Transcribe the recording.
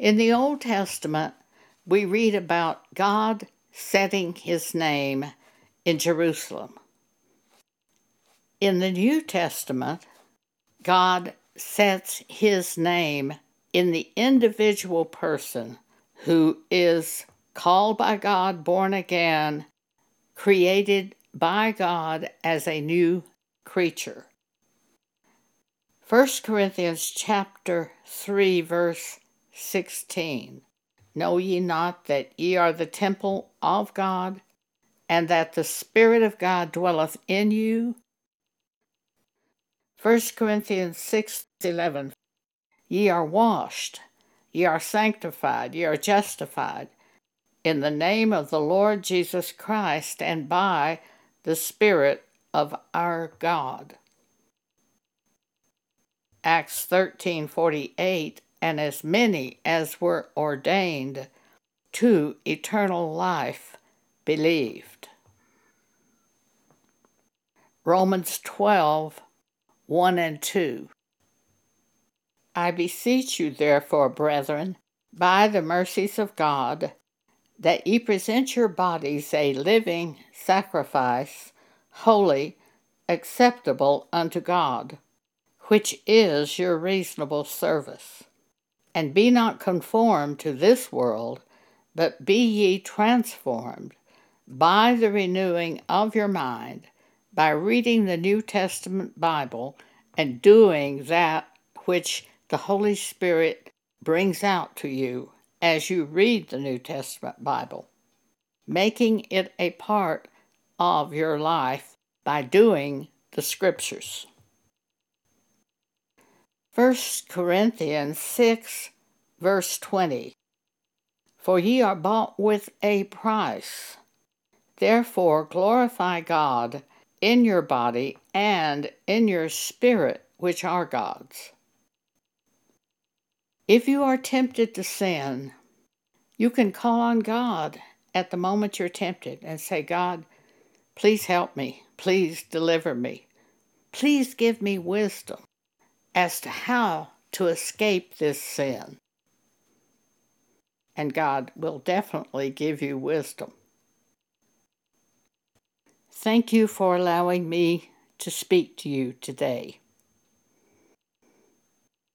In the Old Testament, we read about God setting his name in Jerusalem. In the New Testament, God sets his name in the individual person who is called by God, born again, created by God as a new creature. 1 Corinthians chapter 3 verse 16 Know ye not that ye are the temple of God and that the spirit of God dwelleth in you? 1 Corinthians 6:11 Ye are washed ye are sanctified ye are justified in the name of the Lord Jesus Christ and by the spirit of our God. Acts 13:48 and as many as were ordained to eternal life believed. Romans 12 1 and 2. I beseech you, therefore, brethren, by the mercies of God, that ye present your bodies a living sacrifice, holy, acceptable unto God which is your reasonable service. And be not conformed to this world, but be ye transformed by the renewing of your mind, by reading the New Testament Bible and doing that which the Holy Spirit brings out to you as you read the New Testament Bible, making it a part of your life by doing the Scriptures. 1 Corinthians 6, verse 20. For ye are bought with a price. Therefore glorify God in your body and in your spirit, which are God's. If you are tempted to sin, you can call on God at the moment you're tempted and say, God, please help me. Please deliver me. Please give me wisdom as to how to escape this sin. And God will definitely give you wisdom. Thank you for allowing me to speak to you today.